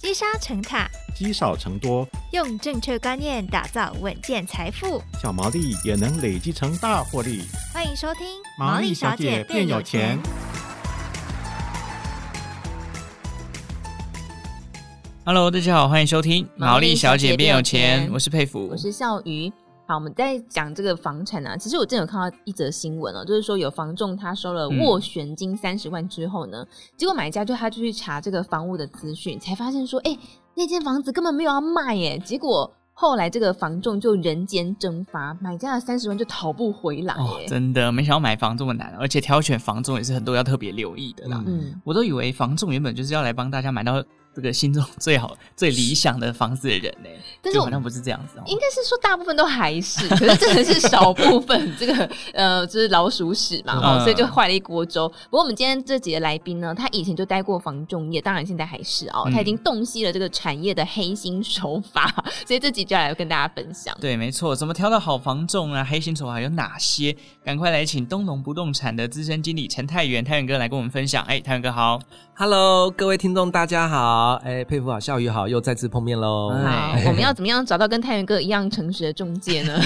积沙成塔，积少成多，用正确观念打造稳健财富，小毛利也能累积成大获利。欢迎收听《毛利小姐变有钱》。Hello，大家好，欢迎收听《毛利小姐变有钱》，我是佩服，我是笑鱼。好，我们在讲这个房产啊，其实我真的有看到一则新闻哦，就是说有房仲他收了斡旋金三十万之后呢，嗯、结果买家就他就去查这个房屋的资讯，才发现说，哎、欸，那间房子根本没有要卖耶。结果后来这个房仲就人间蒸发，买家的三十万就讨不回来耶。哦，真的，没想到买房这么难，而且挑选房仲也是很多要特别留意的啦。嗯，我都以为房仲原本就是要来帮大家买到。这个心中最好、最理想的房子的人呢？但是好像不是这样子哦。应该是说大部分都还是，可是真的是少部分。这个呃，就是老鼠屎嘛，嗯、所以就坏了一锅粥。不过我们今天这几个来宾呢，他以前就待过房仲业，当然现在还是哦，他已经洞悉了这个产业的黑心手法，嗯、所以这集就要来跟大家分享。对，没错，怎么挑到好房仲啊？黑心手法有哪些？赶快来请东农不动产的资深经理陈泰元，泰元哥来跟我们分享。哎，泰元哥好，Hello，各位听众大家好。哎，佩服好，笑宇好，又再次碰面喽。好，我们要怎么样找到跟太原哥一样诚实的中介呢？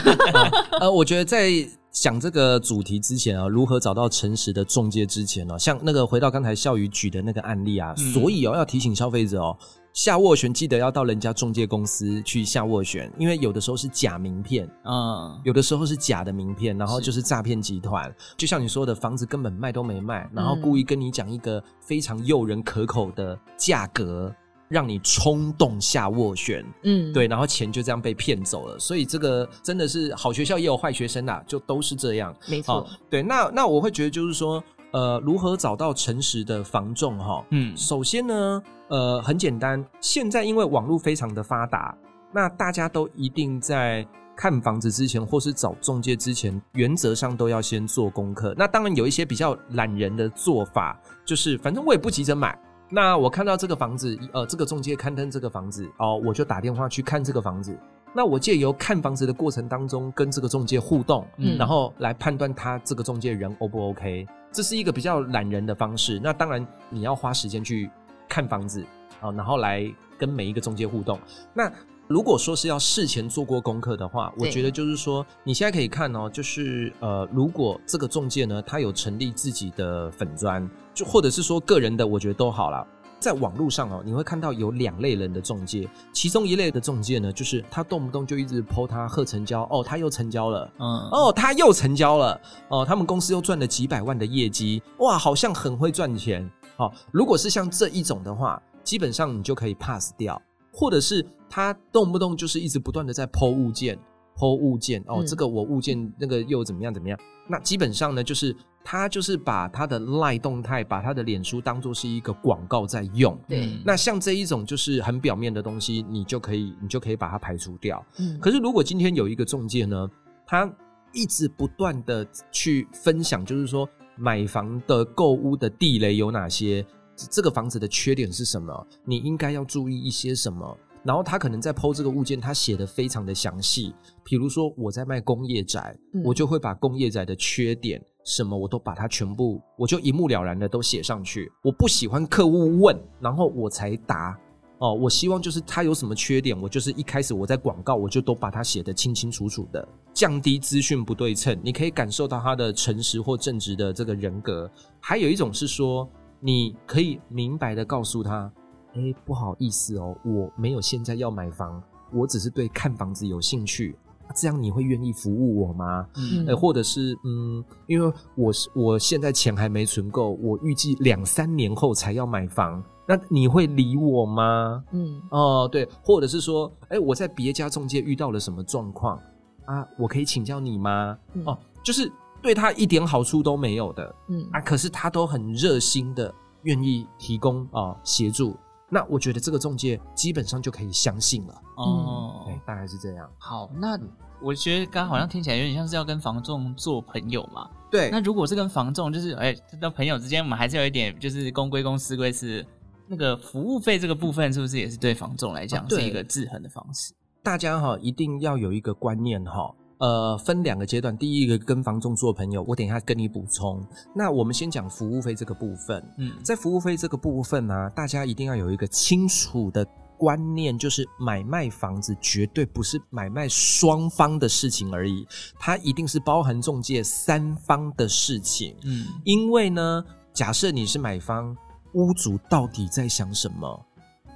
呃，我觉得在想这个主题之前啊，如何找到诚实的中介之前呢，像那个回到刚才笑宇举的那个案例啊，嗯、所以哦，要提醒消费者哦。下斡旋记得要到人家中介公司去下斡旋，因为有的时候是假名片，嗯，有的时候是假的名片，然后就是诈骗集团。就像你说的，房子根本卖都没卖，然后故意跟你讲一个非常诱人可口的价格，让你冲动下斡旋，嗯，对，然后钱就这样被骗走了。所以这个真的是好学校也有坏学生啊，就都是这样，没错。对，那那我会觉得就是说。呃，如何找到诚实的房仲？哈，嗯，首先呢，呃，很简单，现在因为网络非常的发达，那大家都一定在看房子之前，或是找中介之前，原则上都要先做功课。那当然有一些比较懒人的做法，就是反正我也不急着买，那我看到这个房子，呃，这个中介刊登这个房子，哦，我就打电话去看这个房子。那我借由看房子的过程当中，跟这个中介互动，嗯，然后来判断他这个中介人 O 不 OK。这是一个比较懒人的方式，那当然你要花时间去看房子啊，然后来跟每一个中介互动。那如果说是要事前做过功课的话，我觉得就是说你现在可以看哦，就是呃，如果这个中介呢，他有成立自己的粉砖，就或者是说个人的，我觉得都好了。在网络上哦，你会看到有两类人的中介，其中一类的中介呢，就是他动不动就一直 po 他贺成交哦，他又成交了，嗯，哦，他又成交了，哦，他们公司又赚了几百万的业绩，哇，好像很会赚钱。好，哦，如果是像这一种的话，基本上你就可以 pass 掉，或者是他动不动就是一直不断的在 po 物件，po 物件，哦，嗯，这个我物件那个又怎么样怎么样，那基本上呢就是。他就是把他的 LINE 动态，把他的脸书当做是一个广告在用。对，那像这一种就是很表面的东西，你就可以，你就可以把它排除掉。嗯，可是如果今天有一个中介呢，他一直不断的去分享，就是说买房的购物的地雷有哪些，这个房子的缺点是什么，你应该要注意一些什么。然后他可能在 po 这个物件，他写的非常的详细。比如说我在卖工业宅，嗯、我就会把工业宅的缺点什么，我都把它全部，我就一目了然的都写上去。我不喜欢客户问，然后我才答。哦，我希望就是他有什么缺点，我就是一开始我在广告，我就都把它写得清清楚楚的，降低资讯不对称。你可以感受到他的诚实或正直的这个人格。还有一种是说，你可以明白的告诉他。哎，不好意思哦，我没有现在要买房，我只是对看房子有兴趣。这样你会愿意服务我吗？嗯，呃，或者是嗯，因为我是我现在钱还没存够，我预计两三年后才要买房，那你会理我吗？嗯，哦，对，或者是说，哎，我在别家中介遇到了什么状况啊？我可以请教你吗？嗯，哦，就是对他一点好处都没有的，嗯啊，可是他都很热心的愿意提供啊协助。那我觉得这个中介基本上就可以相信了哦，对，大概是这样。好，那我觉得刚刚好像听起来有点像是要跟房仲做朋友嘛。对，那如果是跟房仲，就是哎，那朋友之间，我们还是有一点就是公归公，私归私。那个服务费这个部分，是不是也是对房仲来讲是一个制衡的方式？大家哈一定要有一个观念哈。呃，分两个阶段。第一个跟房仲做朋友，我等一下跟你补充。那我们先讲服务费这个部分。嗯，在服务费这个部分呢、啊，大家一定要有一个清楚的观念就是买卖房子绝对不是买卖双方的事情而已，它一定是包含中介三方的事情。嗯，因为呢，假设你是买方，屋主到底在想什么？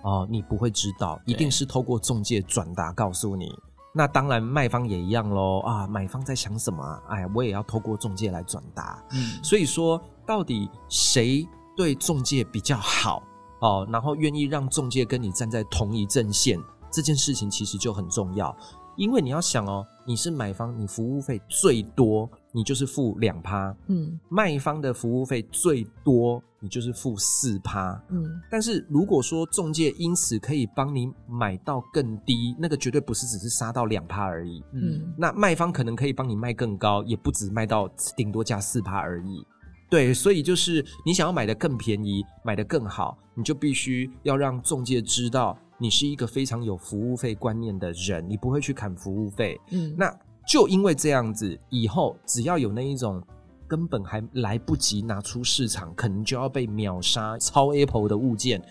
哦，你不会知道，一定是透过中介转达告诉你。那当然，卖方也一样喽。啊，买方在想什么啊？哎，我也要透过中介来转达。嗯，所以说，到底谁对中介比较好？哦，然后愿意让中介跟你站在同一阵线，这件事情其实就很重要。因为你要想哦，你是买方，你服务费最多，你就是付两趴。嗯，卖方的服务费最多，你就是付四趴。嗯，但是如果说中介因此可以帮你买到更低，那个绝对不是只是杀到两趴而已。嗯，那卖方可能可以帮你卖更高，也不止卖到顶多加四趴而已。对，所以就是你想要买的更便宜，买的更好，你就必须要让中介知道你是一个非常有服务费观念的人，你不会去砍服务费。嗯，那就因为这样子，以后只要有那一种根本还来不及拿出市场，可能就要被秒杀、超 Apple 的物件，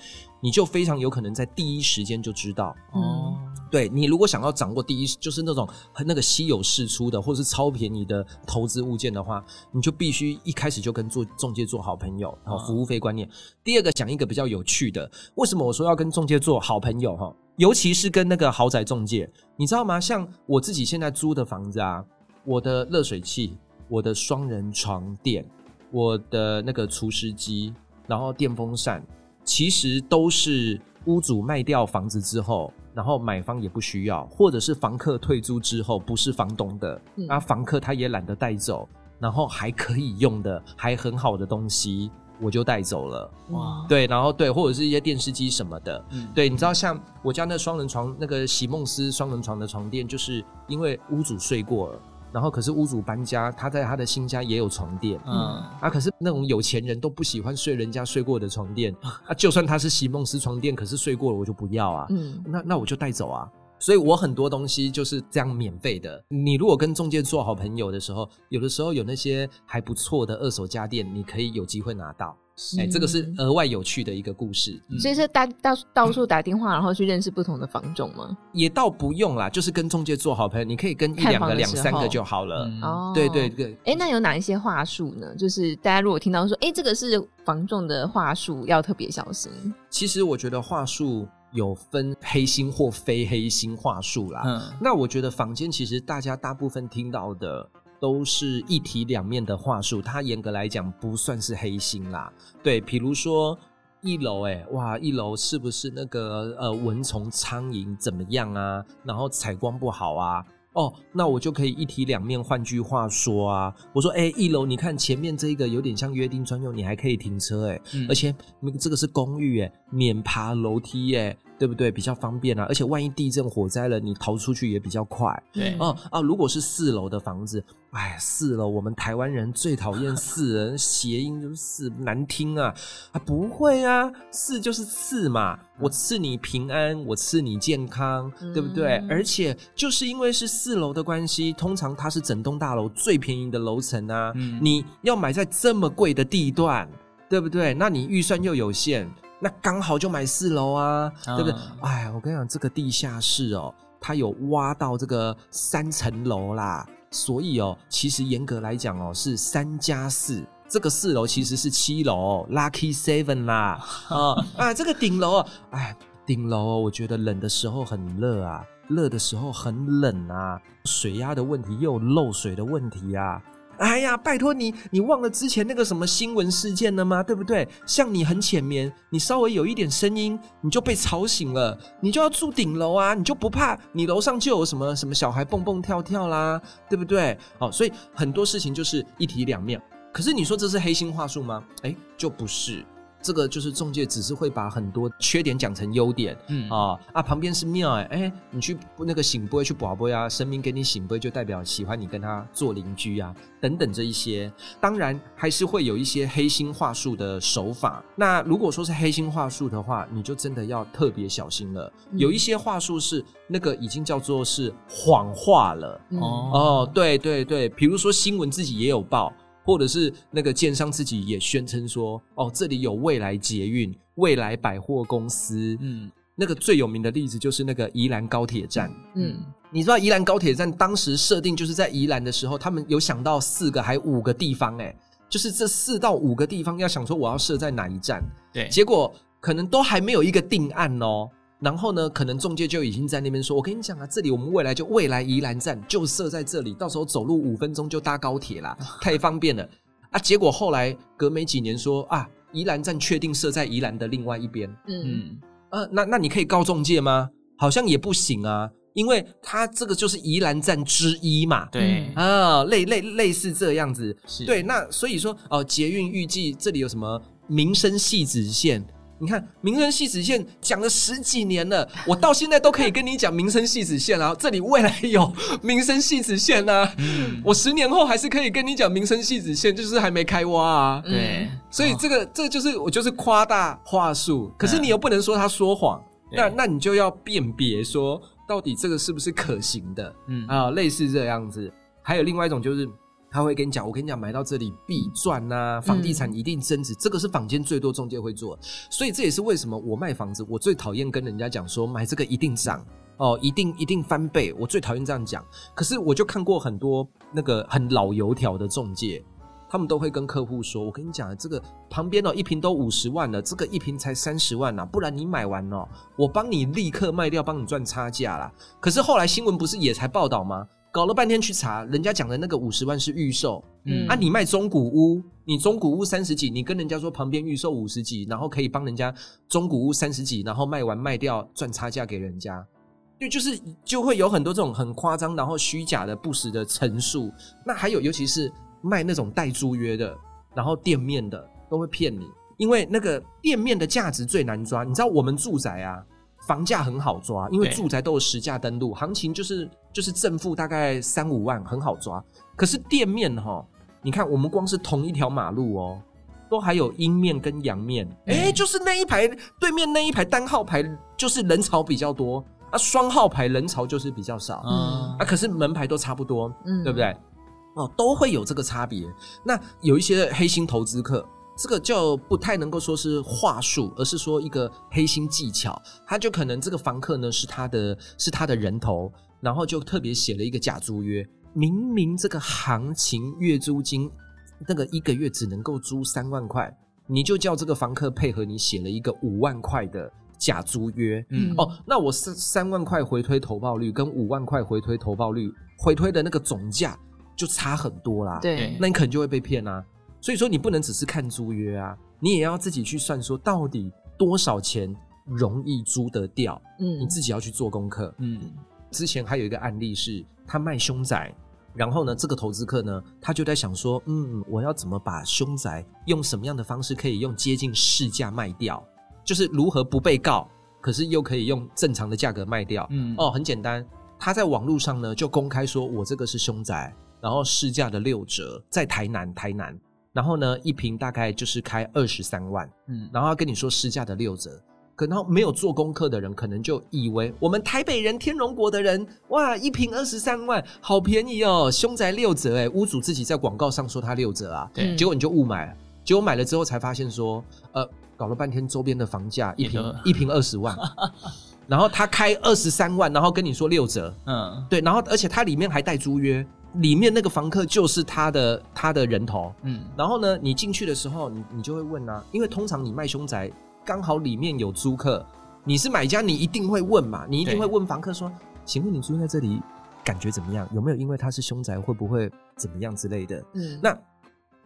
你就非常有可能在第一时间就知道。哦。对，你如果想要掌握第一，就是那种很那个稀有事出的，或者是超便宜的投资物件的话，你就必须一开始就跟做中介做好朋友，然后服务费观念。第二个讲一个比较有趣的，为什么我说要跟中介做好朋友哈？尤其是跟那个豪宅中介，你知道吗？像我自己现在租的房子啊，我的热水器、我的双人床垫、我的那个除湿机，然后电风扇，其实都是屋主卖掉房子之后。然后买方也不需要，或者是房客退租之后不是房东的，那、嗯、房客他也懒得带走，然后还可以用的，还很好的东西，我就带走了。哇，对，然后对，或者是一些电视机什么的，嗯、对，你知道像我家那双人床，那个席梦思双人床的床垫，就是因为屋主睡过了。然后，可是屋主搬家，他在他的新家也有床垫。嗯啊，可是那种有钱人都不喜欢睡人家睡过的床垫。啊，就算他是席梦思床垫，可是睡过了我就不要啊。嗯，那那我就带走啊。所以我很多东西就是这样免费的。你如果跟中介做好朋友的时候，有的时候有那些还不错的二手家电，你可以有机会拿到。哎、欸，这个是额外有趣的一个故事，嗯、所以是到到到处打电话，然后去认识不同的房种吗？也倒不用啦，就是跟中介做好朋友，你可以跟一两个、两三个就好了。哦、嗯，对对对。哎、欸，那有哪一些话术呢？就是大家如果听到说，哎、欸，这个是房仲的话术，要特别小心。其实我觉得话术有分黑心或非黑心话术啦。嗯，那我觉得房间其实大家大部分听到的。都是一体两面的话术，它严格来讲不算是黑心啦。对，比如说一楼，哎，哇，一楼是不是那个呃蚊虫苍蝇怎么样啊？然后采光不好啊？哦，那我就可以一体两面。换句话说啊，我说，哎，一楼你看前面这个有点像约定专用，你还可以停车，哎、嗯，而且那个这个是公寓，哎，免爬楼梯，哎。对不对？比较方便啊，而且万一地震火灾了，你逃出去也比较快。对，哦啊，如果是四楼的房子，哎，四楼我们台湾人最讨厌 四人谐音就是四难听啊啊，不会啊，四就是四嘛，我赐你平安，我赐你健康，嗯、对不对？而且就是因为是四楼的关系，通常它是整栋大楼最便宜的楼层啊，嗯、你要买在这么贵的地段，对不对？那你预算又有限。那刚好就买四楼啊，对不对？哎，我跟你讲，这个地下室哦，它有挖到这个三层楼啦，所以哦，其实严格来讲哦，是三加四，这个四楼其实是七楼，Lucky Seven 啦。啊 啊，这个顶楼，哎，顶楼，我觉得冷的时候很热啊，热的时候很冷啊，水压的问题又有漏水的问题啊。哎呀，拜托你，你忘了之前那个什么新闻事件了吗？对不对？像你很浅眠，你稍微有一点声音，你就被吵醒了，你就要住顶楼啊，你就不怕你楼上就有什么什么小孩蹦蹦跳跳啦，对不对？哦，所以很多事情就是一体两面。可是你说这是黑心话术吗？哎，就不是。这个就是中介，只是会把很多缺点讲成优点，嗯啊啊，旁边是庙哎哎，你去那个圣杯去跋杯啊，神明给你醒杯就代表喜欢你跟他做邻居啊，等等这一些，当然还是会有一些黑心话术的手法。那如果说是黑心话术的话，你就真的要特别小心了。嗯、有一些话术是那个已经叫做是谎话了，嗯、哦，对对对，比如说新闻自己也有报。或者是那个建商自己也宣称说，哦，这里有未来捷运、未来百货公司，嗯，那个最有名的例子就是那个宜兰高铁站。嗯，你知道宜兰高铁站当时设定就是在宜兰的时候，他们有想到四个还五个地方，哎，就是这四到五个地方要想说我要设在哪一站。对，结果可能都还没有一个定案哦。然后呢，可能中介就已经在那边说：“我跟你讲啊，这里我们未来就未来宜兰站就设在这里，到时候走路五分钟就搭高铁啦，太方便了啊！”结果后来隔没几年说啊，宜兰站确定设在宜兰的另外一边。嗯，呃，那那你可以告中介吗？好像也不行啊，因为它这个就是宜兰站之一嘛。对啊，类类类似这样子。是对，那所以说哦，捷运预计这里有什么民生汐止线？你看民生系子线讲了十几年了，我到现在都可以跟你讲民生系子线啊，这里未来有民生系子线啊，嗯、我十年后还是可以跟你讲民生系子线，就是还没开挖啊。对，所以这个、哦、这个就是我就是夸大话术，可是你又不能说他说谎，嗯、那那你就要辨别说到底这个是不是可行的，嗯。啊，类似这样子。还有另外一种就是。他会跟你讲，我跟你讲，买到这里必赚呐、啊，房地产一定增值，嗯、这个是坊间最多中介会做，所以这也是为什么我卖房子，我最讨厌跟人家讲说买这个一定涨哦，一定一定翻倍，我最讨厌这样讲。可是我就看过很多那个很老油条的中介，他们都会跟客户说，我跟你讲，这个旁边哦一瓶都五十万了，这个一瓶才三十万呐、啊，不然你买完哦，我帮你立刻卖掉，帮你赚差价啦。可是后来新闻不是也才报道吗？搞了半天去查，人家讲的那个五十万是预售，嗯，啊，你卖中古屋，你中古屋三十几，你跟人家说旁边预售五十几，然后可以帮人家中古屋三十几，然后卖完卖掉赚差价给人家，对，就是就会有很多这种很夸张，然后虚假的不实的陈述。那还有，尤其是卖那种带租约的，然后店面的都会骗你，因为那个店面的价值最难抓。你知道我们住宅啊。房价很好抓，因为住宅都有实价登录，行情就是就是正负大概三五万，很好抓。可是店面哈，你看我们光是同一条马路哦，都还有阴面跟阳面，哎，就是那一排对面那一排单号牌就是人潮比较多，啊，双号牌人潮就是比较少，嗯，啊，可是门牌都差不多，嗯，对不对？哦，都会有这个差别。那有一些黑心投资客。这个就不太能够说是话术，而是说一个黑心技巧。他就可能这个房客呢是他的，是他的人头，然后就特别写了一个假租约，明明这个行情月租金那个一个月只能够租三万块，你就叫这个房客配合你写了一个五万块的假租约。嗯，哦，那我三三万块回推投报率跟五万块回推投报率回推的那个总价就差很多啦。对，那你可能就会被骗啊。所以说，你不能只是看租约啊，你也要自己去算，说到底多少钱容易租得掉。嗯，你自己要去做功课。嗯，之前还有一个案例是，他卖凶宅，然后呢，这个投资客呢，他就在想说，嗯，我要怎么把凶宅用什么样的方式可以用接近市价卖掉？就是如何不被告，可是又可以用正常的价格卖掉。嗯，哦，很简单，他在网络上呢就公开说，我这个是凶宅，然后市价的六折，在台南，台南。然后呢，一瓶大概就是开二十三万，嗯，然后他跟你说市价的六折，可能没有做功课的人可能就以为我们台北人天龙国的人，哇，一坪二十三万，好便宜哦，凶宅六折哎，屋主自己在广告上说他六折啊，对，结果你就误买了，结果买了之后才发现说，呃，搞了半天周边的房价一坪一坪二十万，然后他开二十三万，然后跟你说六折，嗯，对，然后而且他里面还带租约。里面那个房客就是他的他的人头，嗯，然后呢，你进去的时候，你你就会问啊，因为通常你卖凶宅，刚好里面有租客，你是买家，你一定会问嘛，你一定会问房客说，请问你租在这里感觉怎么样？有没有因为他是凶宅会不会怎么样之类的？嗯，那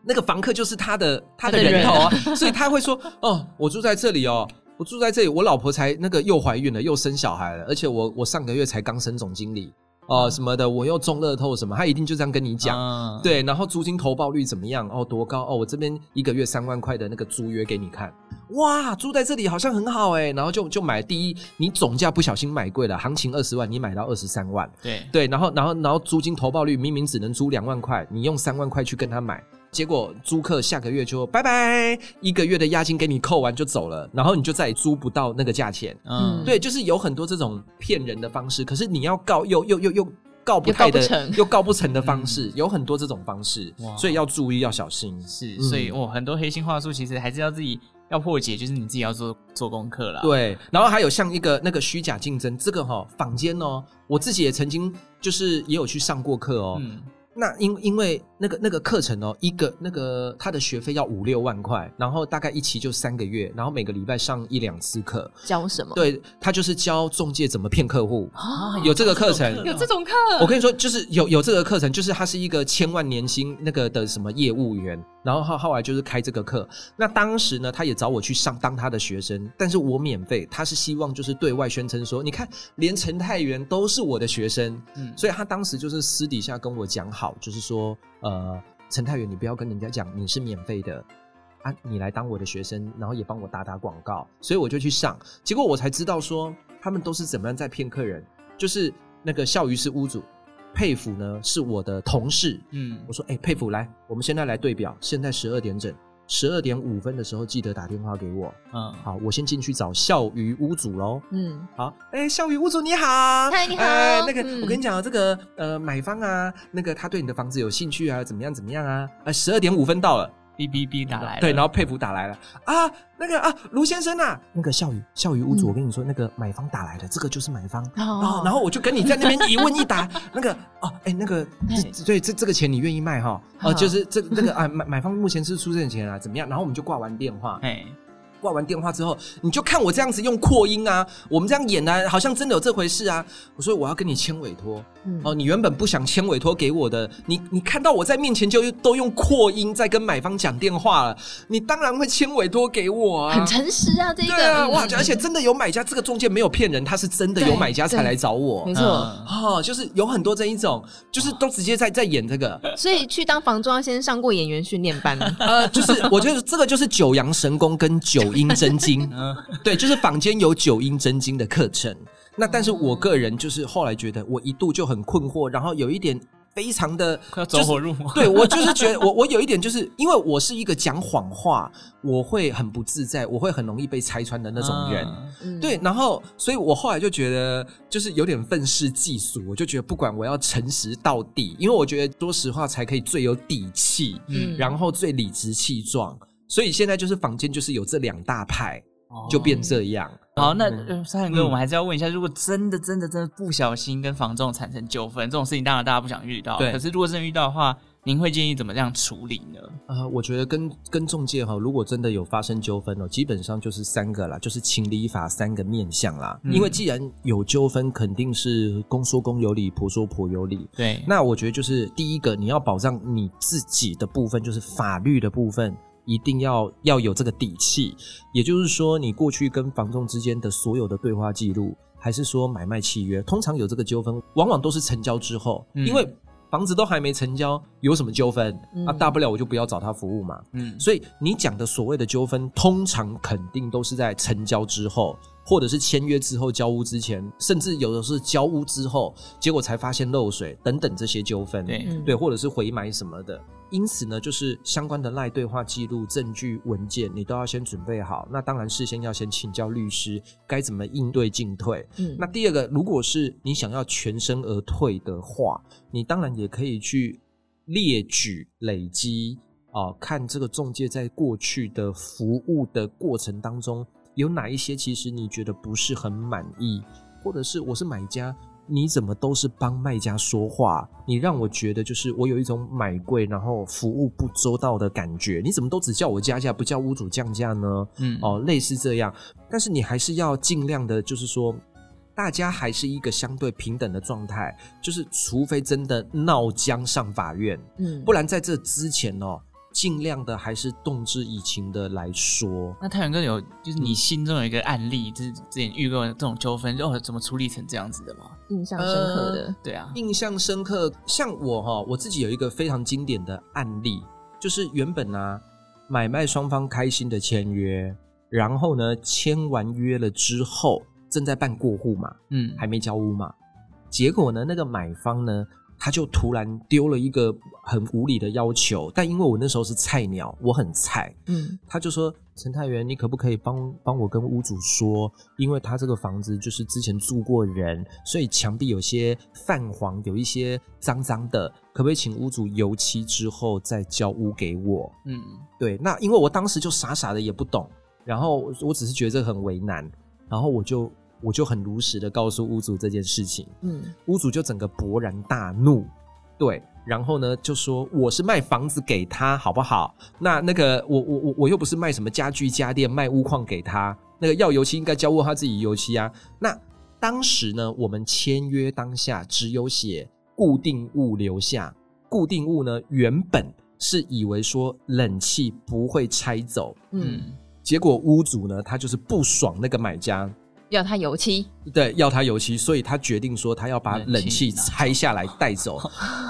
那个房客就是他的他的人头啊，所以他会说，哦，我住在这里哦，我住在这里，我老婆才那个又怀孕了，又生小孩了，而且我我上个月才刚升总经理。哦，什么的，我又中乐透什么，他一定就这样跟你讲，啊、对，然后租金投报率怎么样？哦，多高？哦，我这边一个月三万块的那个租约给你看，哇，住在这里好像很好哎，然后就就买第一，你总价不小心买贵了，行情二十万，你买到二十三万，对对，然后然后然后租金投报率明明只能租两万块，你用三万块去跟他买。结果租客下个月就拜拜，一个月的押金给你扣完就走了，然后你就再也租不到那个价钱。嗯，对，就是有很多这种骗人的方式，可是你要告又又又又告不太的，又告不成，又告不成的方式，嗯、有很多这种方式，所以要注意要小心。是，所以哦，很多黑心话术其实还是要自己要破解，就是你自己要做做功课了。对，然后还有像一个那个虚假竞争，这个哈、哦、坊间哦，我自己也曾经就是也有去上过课哦。嗯那因因为那个那个课程哦，一个那个他的学费要五六万块，然后大概一期就三个月，然后每个礼拜上一两次课。教什么？对，他就是教中介怎么骗客户。啊，有这个课程，有这种课。我跟你说，就是有有这个课程，就是他是一个千万年薪那个的什么业务员，然后后后来就是开这个课。那当时呢，他也找我去上当他的学生，但是我免费。他是希望就是对外宣称说，你看连陈太元都是我的学生，嗯，所以他当时就是私底下跟我讲好。就是说，呃，陈太元，你不要跟人家讲你是免费的啊，你来当我的学生，然后也帮我打打广告，所以我就去上，结果我才知道说他们都是怎么样在骗客人。就是那个笑鱼是屋主，佩服呢是我的同事，嗯，我说，哎、欸，佩服，来，我们现在来对表，现在十二点整。十二点五分的时候，记得打电话给我。嗯，好，我先进去找笑鱼屋主喽。嗯，好，哎、欸，笑鱼屋主你好，嗨，你好。呃、那个，嗯、我跟你讲啊，这个呃，买方啊，那个他对你的房子有兴趣啊，怎么样怎么样啊？呃，十二点五分到了。哔哔哔打来了，对，然后佩服打来了啊，那个啊，卢先生啊，那个笑语笑语屋主，我跟你说，那个买方打来了，这个就是买方然后，然后我就跟你在那边一问一答，那个哦，哎，那个对，这这个钱你愿意卖哈？哦，就是这那个啊，买买方目前是出这点钱啊，怎么样？然后我们就挂完电话，哎。挂完电话之后，你就看我这样子用扩音啊，我们这样演啊，好像真的有这回事啊。我说我要跟你签委托，嗯、哦，你原本不想签委托给我的，你你看到我在面前就都用扩音在跟买方讲电话了，你当然会签委托给我啊，很诚实啊，这个，对啊，哇，而且真的有买家，这个中介没有骗人，他是真的有买家才来找我，没错，哦，就是有很多这一种，就是都直接在在演这个，所以去当房仲要先上过演员训练班，呃，就是我觉得这个就是九阳神功跟九。九阴真经，对，就是坊间有九阴真经的课程。那但是我个人就是后来觉得，我一度就很困惑，然后有一点非常的快要走火入魔。对，我就是觉得，我我有一点就是因为我是一个讲谎话，我会很不自在，我会很容易被拆穿的那种人。对，然后所以我后来就觉得就是有点愤世嫉俗，我就觉得不管我要诚实到底，因为我觉得说实话才可以最有底气，嗯，然后最理直气壮。所以现在就是坊间就是有这两大派，就变这样。哦、好，那沙坦哥，我们还是要问一下，如果真的、真的、真的不小心跟房仲产生纠纷，这种事情当然大家不想遇到。对。可是如果真的遇到的话，您会建议怎么这样处理呢？呃，我觉得跟跟中介哈，如果真的有发生纠纷哦，基本上就是三个啦，就是情理法三个面向啦。嗯、因为既然有纠纷，肯定是公说公有理，婆说婆有理。对。那我觉得就是第一个，你要保障你自己的部分，就是法律的部分。一定要要有这个底气，也就是说，你过去跟房仲之间的所有的对话记录，还是说买卖契约，通常有这个纠纷，往往都是成交之后，嗯、因为房子都还没成交，有什么纠纷？嗯、啊，大不了我就不要找他服务嘛。嗯，所以你讲的所谓的纠纷，通常肯定都是在成交之后，或者是签约之后交屋之前，甚至有的是交屋之后，结果才发现漏水等等这些纠纷。对，对，或者是回买什么的。因此呢，就是相关的赖对话记录、证据文件，你都要先准备好。那当然，事先要先请教律师该怎么应对进退。嗯，那第二个，如果是你想要全身而退的话，你当然也可以去列举累积啊，看这个中介在过去的服务的过程当中，有哪一些其实你觉得不是很满意，或者是我是买家。你怎么都是帮卖家说话？你让我觉得就是我有一种买贵然后服务不周到的感觉。你怎么都只叫我加价，不叫屋主降价呢？嗯，哦，类似这样。但是你还是要尽量的，就是说，大家还是一个相对平等的状态。就是除非真的闹僵上法院，嗯，不然在这之前哦。尽量的还是动之以情的来说。那泰元哥有就是你心中有一个案例，就是之前遇过这种纠纷，就怎么处理成这样子的吗？印象深刻的，呃、对啊，印象深刻。像我哈，我自己有一个非常经典的案例，就是原本呢、啊、买卖双方开心的签约，然后呢签完约了之后，正在办过户嘛，嗯，还没交屋嘛，结果呢那个买方呢。他就突然丢了一个很无理的要求，但因为我那时候是菜鸟，我很菜，嗯，他就说陈太元，你可不可以帮帮我跟屋主说，因为他这个房子就是之前住过人，所以墙壁有些泛黄，有一些脏脏的，可不可以请屋主油漆之后再交屋给我？嗯，对，那因为我当时就傻傻的也不懂。然后我只是觉得这很为难，然后我就我就很如实的告诉屋主这件事情，嗯，屋主就整个勃然大怒，对，然后呢就说我是卖房子给他好不好？那那个我我我我又不是卖什么家具家电，卖屋况给他，那个要油漆应该交过他自己油漆啊。那当时呢，我们签约当下只有写固定物留下，固定物呢原本是以为说冷气不会拆走，嗯。结果屋主呢，他就是不爽那个买家要他油漆，对，要他油漆，所以他决定说他要把冷气拆下来带走。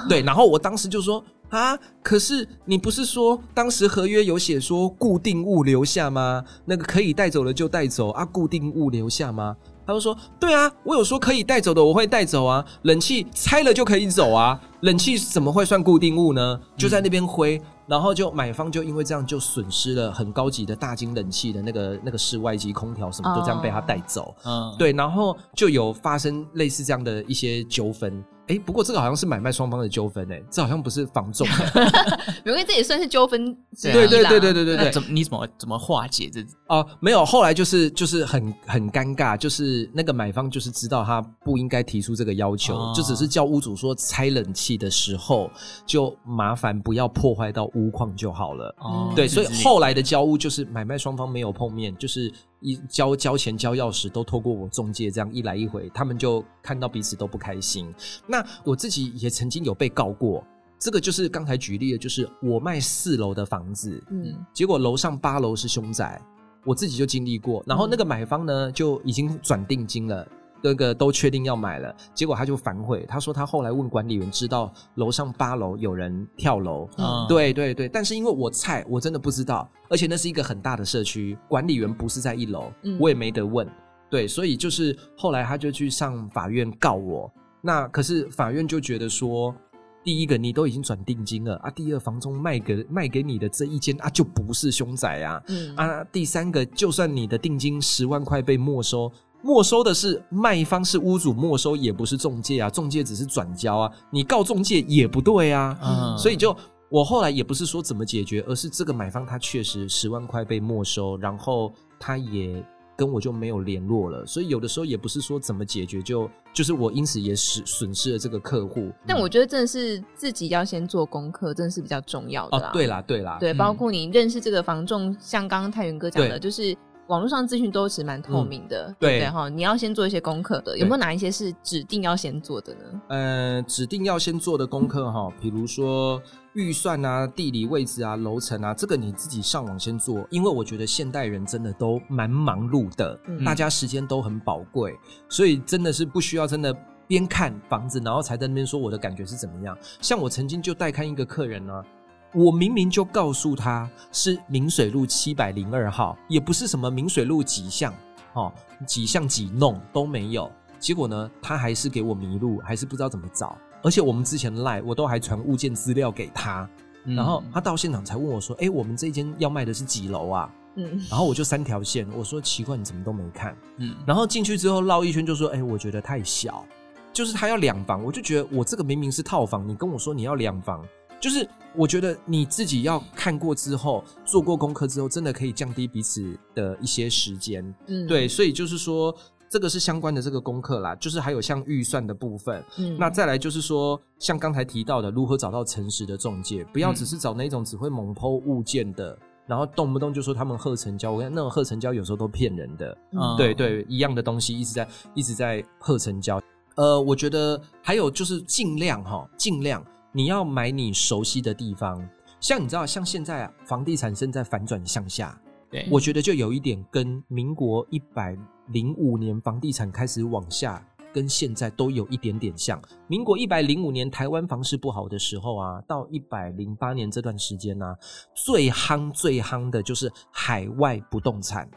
对，然后我当时就说啊，可是你不是说当时合约有写说固定物留下吗？那个可以带走的就带走啊，固定物留下吗？他就说对啊，我有说可以带走的我会带走啊，冷气拆了就可以走啊，冷气怎么会算固定物呢？就在那边挥。嗯然后就买方就因为这样就损失了很高级的大金冷气的那个那个室外机空调什么都这样被他带走，嗯，对，然后就有发生类似这样的一些纠纷。哎，不过这个好像是买卖双方的纠纷哎，这好像不是房仲，因为这也算是纠纷。对对对对对对对，怎么你怎么怎么化解这？哦，没有，后来就是就是很很尴尬，就是那个买方就是知道他不应该提出这个要求，哦、就只是叫屋主说拆冷气的时候就麻烦不要破坏到屋况就好了。哦，对，所以后来的交屋就是买卖双方没有碰面，就是。一交交钱交钥匙都透过我中介，这样一来一回，他们就看到彼此都不开心。那我自己也曾经有被告过，这个就是刚才举例的，就是我卖四楼的房子，嗯，结果楼上八楼是凶宅，我自己就经历过。然后那个买方呢，就已经转定金了。哥哥都确定要买了，结果他就反悔。他说他后来问管理员，知道楼上八楼有人跳楼。嗯，对对对，但是因为我菜，我真的不知道，而且那是一个很大的社区，管理员不是在一楼，我也没得问。对，所以就是后来他就去上法院告我。那可是法院就觉得说，第一个你都已经转定金了啊，第二房东卖给卖给你的这一间啊就不是凶宅啊，嗯啊，第三个就算你的定金十万块被没收。没收的是卖方是屋主，没收也不是中介啊，中介只是转交啊，你告中介也不对啊，嗯，所以就我后来也不是说怎么解决，而是这个买方他确实十万块被没收，然后他也跟我就没有。联络了，所以有的时候也不是说怎么解决就就是我因此也损损失了这个客户。但我觉得真的是自己要先做功课，真的是比较重要的啦。哦，对啦，对啦，对，包括你认识这个房仲，像刚刚泰源哥讲的，就是。网络上资讯都是蛮透明的，嗯、对哈，你要先做一些功课的。有没有哪一些是指定要先做的呢？呃，指定要先做的功课哈，比如说预算啊、地理位置啊、楼层啊，这个你自己上网先做，因为我觉得现代人真的都蛮忙碌的，嗯、大家时间都很宝贵，所以真的是不需要真的边看房子，然后才在那边说我的感觉是怎么样。像我曾经就带看一个客人呢、啊。我明明就告诉他是明水路七百零二号，也不是什么明水路几巷哦，几巷几弄都没有。结果呢，他还是给我迷路，还是不知道怎么找。而且我们之前赖我都还传物件资料给他，嗯、然后他到现场才问我说：“哎、欸，我们这间要卖的是几楼啊？”嗯，然后我就三条线，我说奇怪，你怎么都没看？嗯，然后进去之后绕一圈就说：“哎、欸，我觉得太小，就是他要两房。”我就觉得我这个明明是套房，你跟我说你要两房。就是我觉得你自己要看过之后，做过功课之后，真的可以降低彼此的一些时间。嗯，对，所以就是说，这个是相关的这个功课啦。就是还有像预算的部分，嗯，那再来就是说，像刚才提到的，如何找到诚实的中介，不要只是找那种只会猛 po 物件的，然后动不动就说他们贺成交，我看那种贺成交有时候都骗人的。嗯，对对，一样的东西一直在一直在贺成交。呃，我觉得还有就是尽量哈，尽量。你要买你熟悉的地方，像你知道，像现在啊，房地产正在反转向下，对，我觉得就有一点跟民国一百零五年房地产开始往下，跟现在都有一点点像。民国一百零五年台湾房市不好的时候啊，到一百零八年这段时间呢，啊，最夯最夯的就是海外不动产。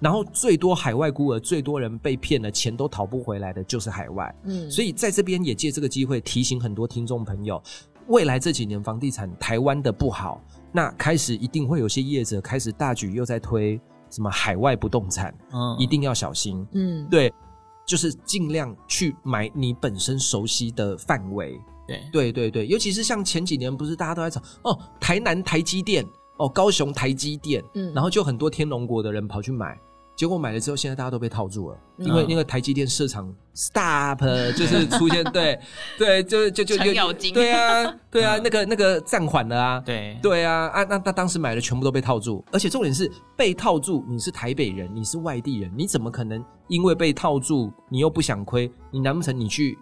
然后最多海外孤儿，最多人被骗了，钱都讨不回来的，就是海外。嗯，所以在这边也借这个机会提醒很多听众朋友，未来这几年房地产台湾的不好，那开始一定会有些业者开始大举又在推什么海外不动产，嗯，一定要小心。嗯，对，就是尽量去买你本身熟悉的范围。对，对对对，尤其是像前几年不是大家都在讲哦，台南台积电。哦，高雄台积电，嗯，然后就很多天龙国的人跑去买。结果买了之后，现在大家都被套住了，因为那个台积电市场 stop，就是出现对对，就就就就对啊对啊，那个那个暂缓了啊，对。对啊啊，那他当时买的全部都被套住，而且重点是被套住，你是台北人，你是外地人，你怎么可能因为被套住，你又不想亏，你难不成你去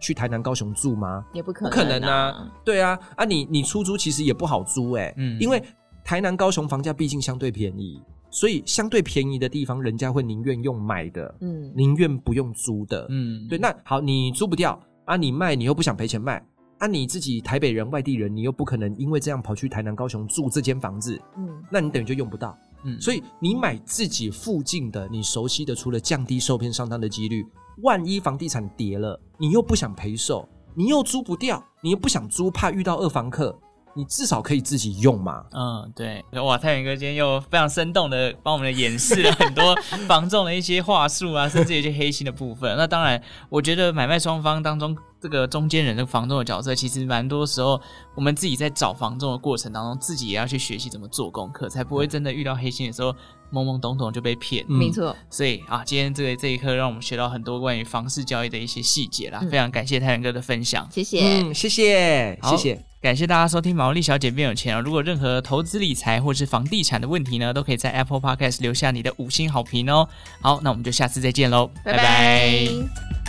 去台南高雄住吗？也不可能，不可能啊，对啊啊，你你出租其实也不好租哎，嗯，因为台南高雄房价毕竟相对便宜。所以相对便宜的地方，人家会宁愿用买的，嗯，宁愿不用租的，嗯，对。那好，你租不掉啊，你卖，你又不想赔钱卖啊，你自己台北人、外地人，你又不可能因为这样跑去台南、高雄住这间房子，嗯，那你等于就用不到，嗯。所以你买自己附近的、你熟悉的，除了降低受骗上当的几率，万一房地产跌了，你又不想赔售，你又租不掉，你又不想租，怕遇到二房客。你至少可以自己用嘛？嗯，对。哇，太原哥今天又非常生动的帮我们演示了很多防重的一些话术啊，甚至一些黑心的部分。那当然，我觉得买卖双方当中这个中间人的房仲的角色，其实蛮多时候我们自己在找房仲的过程当中，自己也要去学习怎么做功课，才不会真的遇到黑心的时候懵懵懂懂就被骗。没错、嗯。所以啊，今天这个这一课让我们学到很多关于房市交易的一些细节啦。嗯、非常感谢太阳哥的分享，谢谢，嗯、谢谢，谢谢。感谢大家收听《毛利小姐变有钱》哦。如果任何投资理财或是房地产的问题呢，都可以在 Apple Podcast 留下你的五星好评哦。好，那我们就下次再见喽，拜拜。拜拜。